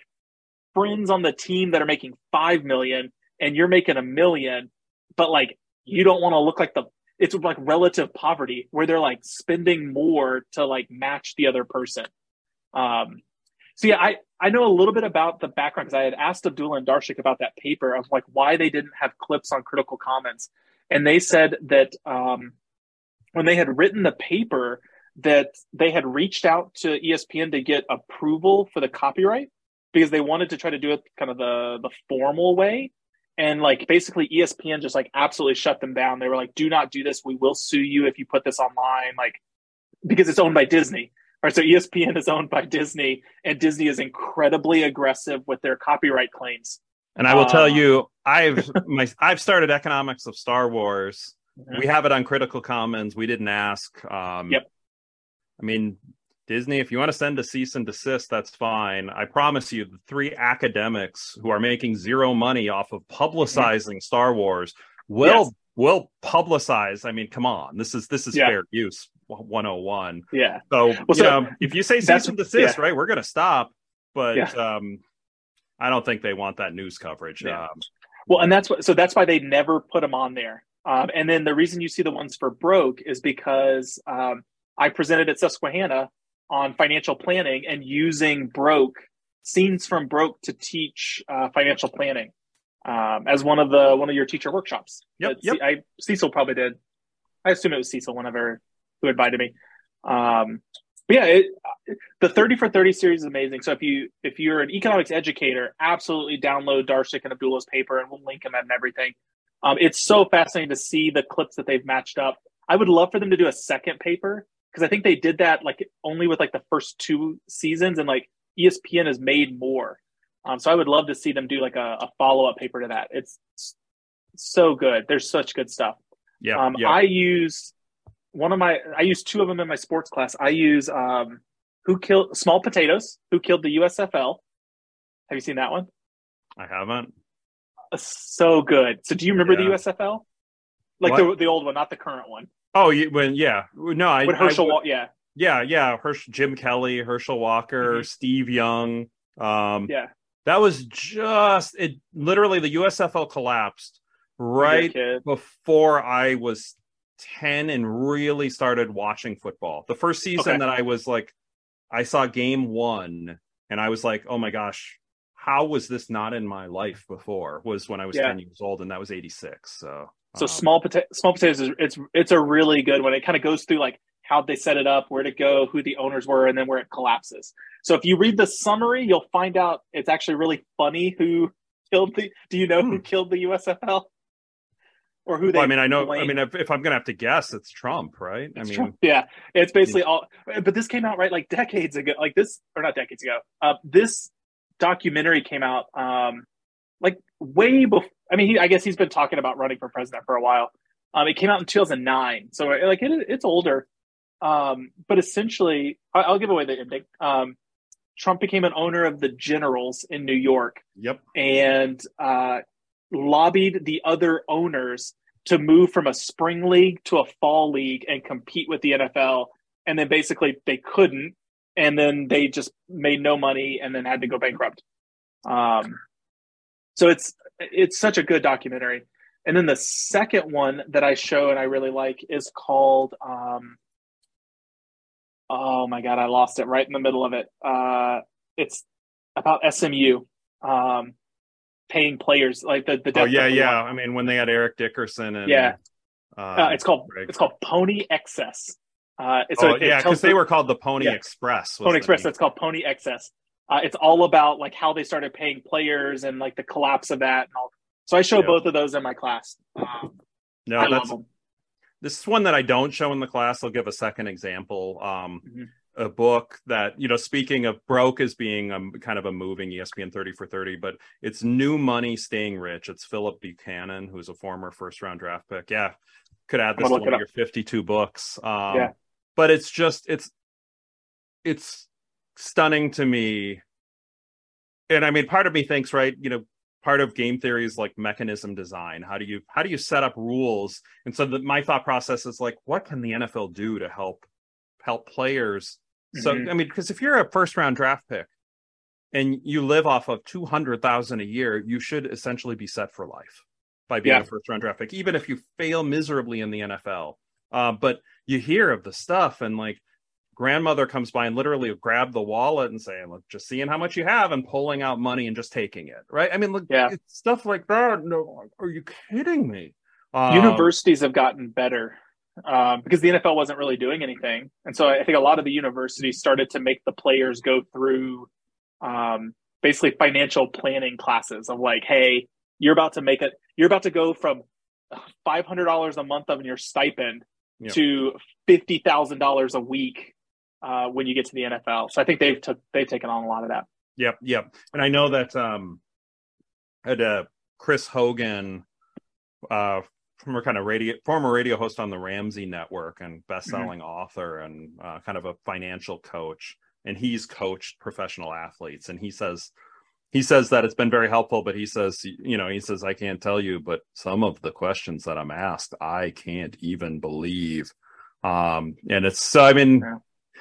friends on the team that are making five million and you're making a million, but like you don't want to look like the it's like relative poverty where they're like spending more to like match the other person. Um, so yeah, I, I know a little bit about the background because I had asked Abdullah and Darshak about that paper of like why they didn't have clips on Critical Commons. And they said that um, when they had written the paper, that they had reached out to ESPN to get approval for the copyright because they wanted to try to do it kind of the the formal way. And like basically espn just like absolutely shut them down. They were like do not do this. We will sue you if you put this online like because it's owned by disney Right, so espn is owned by disney and disney is incredibly aggressive with their copyright claims. And i will tell um, you i've my i've started economics of star wars. We have it on critical commons we didn't ask um yep i mean Disney, if you want to send a cease and desist, that's fine. I promise you, the three academics who are making zero money off of publicizing Star Wars will yes. will publicize. I mean, come on, this is this is yeah. fair use 101. Yeah. So, well, you so know, if you say cease and desist, yeah. right, we're going to stop. But yeah. um, I don't think they want that news coverage. Um, well, and that's what. So that's why they never put them on there. Um, and then the reason you see the ones for broke is because um, I presented at Susquehanna on financial planning and using broke scenes from broke to teach uh, financial planning um, as one of the one of your teacher workshops. Yep, yep. I, Cecil probably did. I assume it was Cecil, whenever who invited me. Um, but yeah, it, the thirty for thirty series is amazing. So if you if you're an economics educator, absolutely download Darshak and Abdullah's paper, and we'll link them and everything. Um, it's so fascinating to see the clips that they've matched up. I would love for them to do a second paper because I think they did that like only with like the first two seasons, and like ESPN has made more. Um, so I would love to see them do like a, a follow up paper to that. It's so good. There's such good stuff. Yeah, um, yeah. I use one of my. I use two of them in my sports class. I use um, who killed small potatoes. Who killed the USFL? Have you seen that one? I haven't. So good. So do you remember yeah. the USFL? Like the the old one, not the current one. Oh, when yeah, no, I with Herschel, I, yeah, yeah, yeah, Herschel, Jim Kelly, Herschel Walker, mm-hmm. Steve Young. Um, yeah, that was just it. Literally, the USFL collapsed right before I was ten and really started watching football. The first season okay. that I was like, I saw game one, and I was like, oh my gosh, how was this not in my life before? Was when I was yeah. ten years old, and that was eighty six. So so um, small potato, small potatoes is it's it's a really good one. It kind of goes through like how they set it up, where to go, who the owners were, and then where it collapses. So if you read the summary, you'll find out it's actually really funny who killed the. Do you know hmm. who killed the USFL? Or who they? Well, I mean, I know. Blame? I mean, if, if, I'm gonna have to guess, it's Trump, right? It's I mean, Trump. yeah, it's basically all. But this came out right like decades ago, like this, or not decades ago. Uh, this documentary came out um, like way before I mean, he, I guess he's been talking about running for president for a while. Um, it came out in 2009, so like it, it's older. Um, but essentially, I, will give away the ending. Um, Trump became an owner of the Generals in New York. Yep. And uh, lobbied the other owners to move from a spring league to a fall league and compete with the NFL. And then basically they couldn't. And then they just made no money and then had to go bankrupt. Um, so it's it's such a good documentary. And then the second one that I show and I really like is called um, oh my god, I lost it right in the middle of it. Uh, it's about SMU um, paying players like the the. Oh yeah, yeah. One. I mean, when they had Eric Dickerson and yeah, uh, uh, it's called Greg. it's called Pony Excess. Uh, it's oh, a, yeah, because they were called the Pony yeah. Express. Pony Express. That's called Pony Excess. Uh, it's all about like how they started paying players and like the collapse of that and all. So I show both of those in my class. Um, no, I that's this is one that I don't show in the class. I'll give a second example. Um, mm-hmm. A book that you know, speaking of broke as being a, kind of a moving ESPN thirty for thirty, but it's New Money Staying Rich. It's Phillip Buchanon, who's a former first round draft pick. Yeah, could add this to one of your fifty two books. Um, yeah, but it's just it's it's stunning to me. And I mean, part of me thinks, right, you know, part of game theory is like mechanism design how do you how do you set up rules and so my thought process is like what can the nfl do to help help players mm-hmm. so i mean because if you're a first round draft pick and you live off of 200,000 a year you should essentially be set for life by being yeah. a first round draft pick even if you fail miserably in the nfl uh, but you hear of the stuff and like grandmother comes by and literally grab the wallet and saying, "Look, just seeing how much you have and pulling out money and just taking it." Right? I mean, look, yeah. stuff like that. No, are you kidding me? Um, universities have gotten better um, because the NFL wasn't really doing anything, and so I think a lot of the universities started to make the players go through um, basically financial planning classes of like, "Hey, you're about to make it. You're about to go from five hundred dollars a month of your stipend." To fifty thousand dollars a week uh, when you get to the NFL. So I think they've took they've taken on a lot of that. Yep, yep. And I know that um, had uh, Chris Hogan, uh, former kind of radio former radio host on the Ramsey Network and best-selling mm-hmm. author and uh, kind of a financial coach, and he's coached professional athletes, and he says he says that it's been very helpful but he says you know he says i can't tell you but some of the questions that i'm asked i can't even believe um and it's so i mean yeah.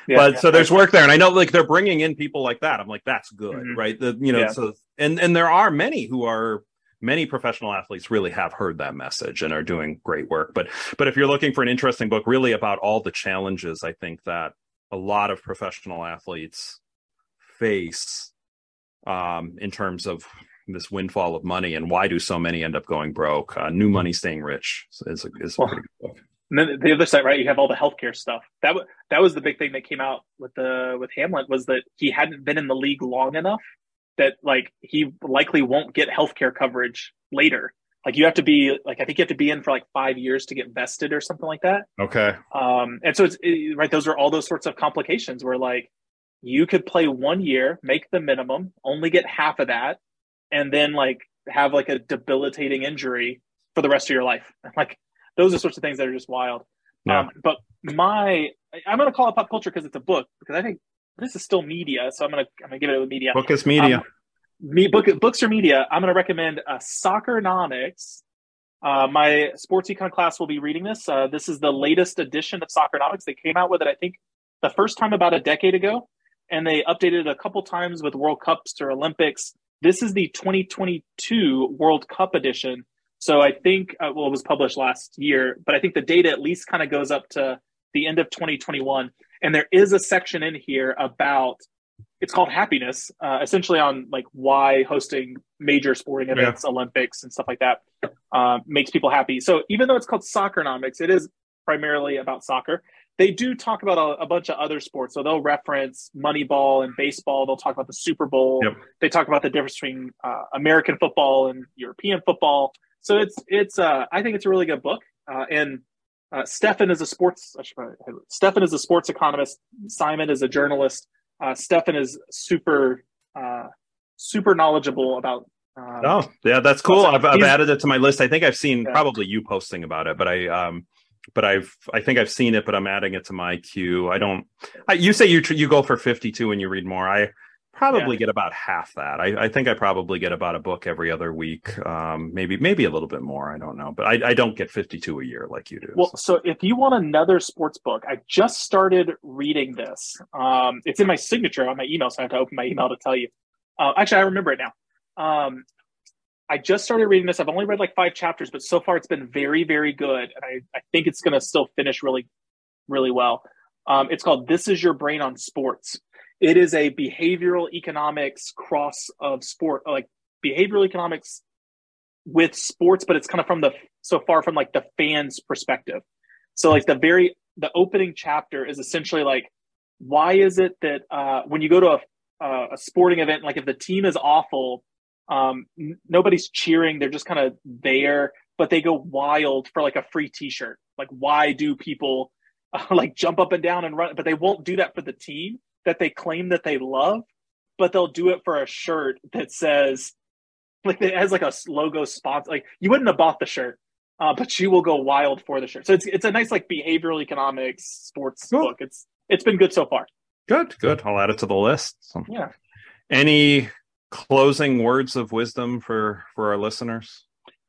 Yeah, but yeah. so there's work there, and I know like they're bringing in people like that. I'm like, that's good, mm-hmm. right? The you know, so and and there are many who are many professional athletes really have heard that message and are doing great work. But but if you're looking for an interesting book, really about all the challenges, I think that a lot of professional athletes face um, in terms of this windfall of money and why do so many end up going broke? Uh, New Money Staying Rich is a, is a well, pretty good book. And then the other side, right? You have all the healthcare stuff. That w- that was the big thing that came out with the with Hamlin was that he hadn't been in the league long enough that like he likely won't get healthcare coverage later. Like you have to be like I think you have to be in for like five years to get vested or something like that. Okay. Um, and so it's it, right. Those are all those sorts of complications where like you could play one year, make the minimum, only get half of that, and then like have like a debilitating injury for the rest of your life. Like those are sorts of things that are just wild. Yeah. Um, but my, I'm going to call it pop culture because it's a book because I think this is still media. So I'm going to, I'm going to give it a media. Book is media. Um, me book books are media. I'm going to recommend uh, Soccernomics. Uh, my sports econ class will be reading this. Uh, this is the latest edition of Soccernomics. They came out with it, I think, the first time about a decade ago, and they updated it a couple times with World Cups or Olympics. This is the 2022 World Cup edition, so I think, uh, well, it was published last year, but I think the data at least kind of goes up to the end of 2021. And there is a section in here about it's called happiness, uh, essentially on like why hosting major sporting events, yeah. Olympics, and stuff like that uh, makes people happy. So even though it's called Soccernomics, it is primarily about soccer. They do talk about a, a, bunch of other sports. So they'll reference Moneyball and baseball. They'll talk about the Super Bowl. Yep. They talk about the difference between uh, American football and European football. So it's it's uh, I think it's a really good book. Uh, and uh, Stefan is a sports Stefan is a sports economist. Simon is a journalist. Uh, Stefan is super uh, super knowledgeable about. Um, oh yeah, that's cool. I've, I've added it to my list. I think I've seen yeah. probably you posting about it, but I um, but I've I think I've seen it, but I'm adding it to my queue. I don't. I, you say you you go for 52 and you read more. I probably yeah. get about half that. I, I, think I probably get about a book every other week, um, maybe maybe a little bit more. I don't know, but I, I don't get fifty two a year like you do. Well, so. so. if you want another sports book, I just started reading this. Um, it's in my signature on my email, so I have to open my email to tell you. Uh, actually, I remember it now. Um, I just started reading this. I've only read like five chapters, but so far it's been very, very good, and I, I think it's going to still finish really, really well. Um, it's called "This Is Your Brain on Sports." It is a behavioral economics cross of sport, like behavioral economics with sports, but it's kind of from the so far from like the fans' perspective. So like the very the opening chapter is essentially like, why is it that uh, when you go to a, uh, a sporting event, like if the team is awful, um, n- nobody's cheering, they're just kind of there, but they go wild for like a free T-shirt. Like, why do people uh, like jump up and down and run? But they won't do that for the team that they claim that they love, but they'll do it for a shirt that says like it has like a logo sponsor. Like you wouldn't have bought the shirt, uh, but you will go wild for the shirt. So it's it's a nice like behavioral economics sports cool. book. It's it's been good so far. Good, good. I'll add it to the list. So, yeah. Any closing words of wisdom for for our listeners?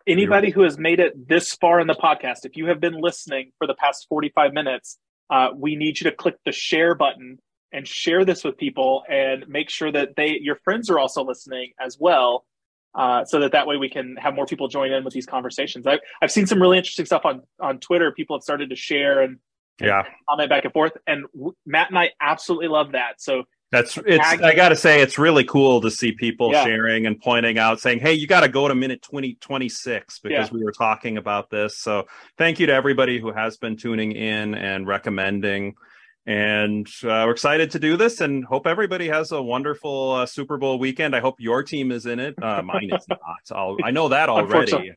Anybody who has made it this far in the podcast, if you have been listening for the past 45 minutes, uh, we need you to click the share button and share this with people and make sure that they your friends are also listening as well uh, so that that way we can have more people join in with these conversations. I've, I've seen some really interesting stuff on on twitter. People have started to share and, yeah. comment back and forth. And w- matt and i absolutely love that. So that's it's i gotta say it's really cool to see people yeah. sharing and pointing out saying hey you got to go to minute twenty twenty six because yeah. we were talking about this so thank you to everybody who has been tuning in and recommending and uh, we're excited to do this and hope everybody has a wonderful uh, Super Bowl weekend. I hope your team is in it. Uh, mine is not. I'll, i know that already.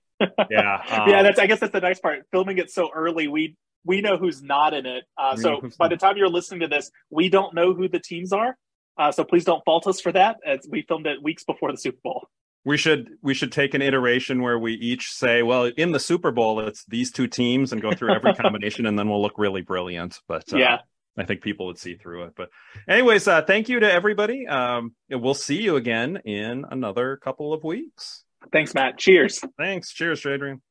yeah, um, yeah. That's I guess that's the nice part. Filming it so early, we we know who's not in it. Uh, so by the time you're listening to this, we don't know who the teams are. Uh, so please don't fault us for that. As we filmed it weeks before the Super Bowl. We should we should take an iteration where we each say, well, in the Super Bowl, it's these two teams, and go through every combination, and then we'll look really brilliant. But uh, yeah, I think people would see through it. But, anyways, uh, thank you to everybody. Um, we'll see you again in another couple of weeks. Thanks, Matt. Cheers. Thanks. Cheers, Jadrian.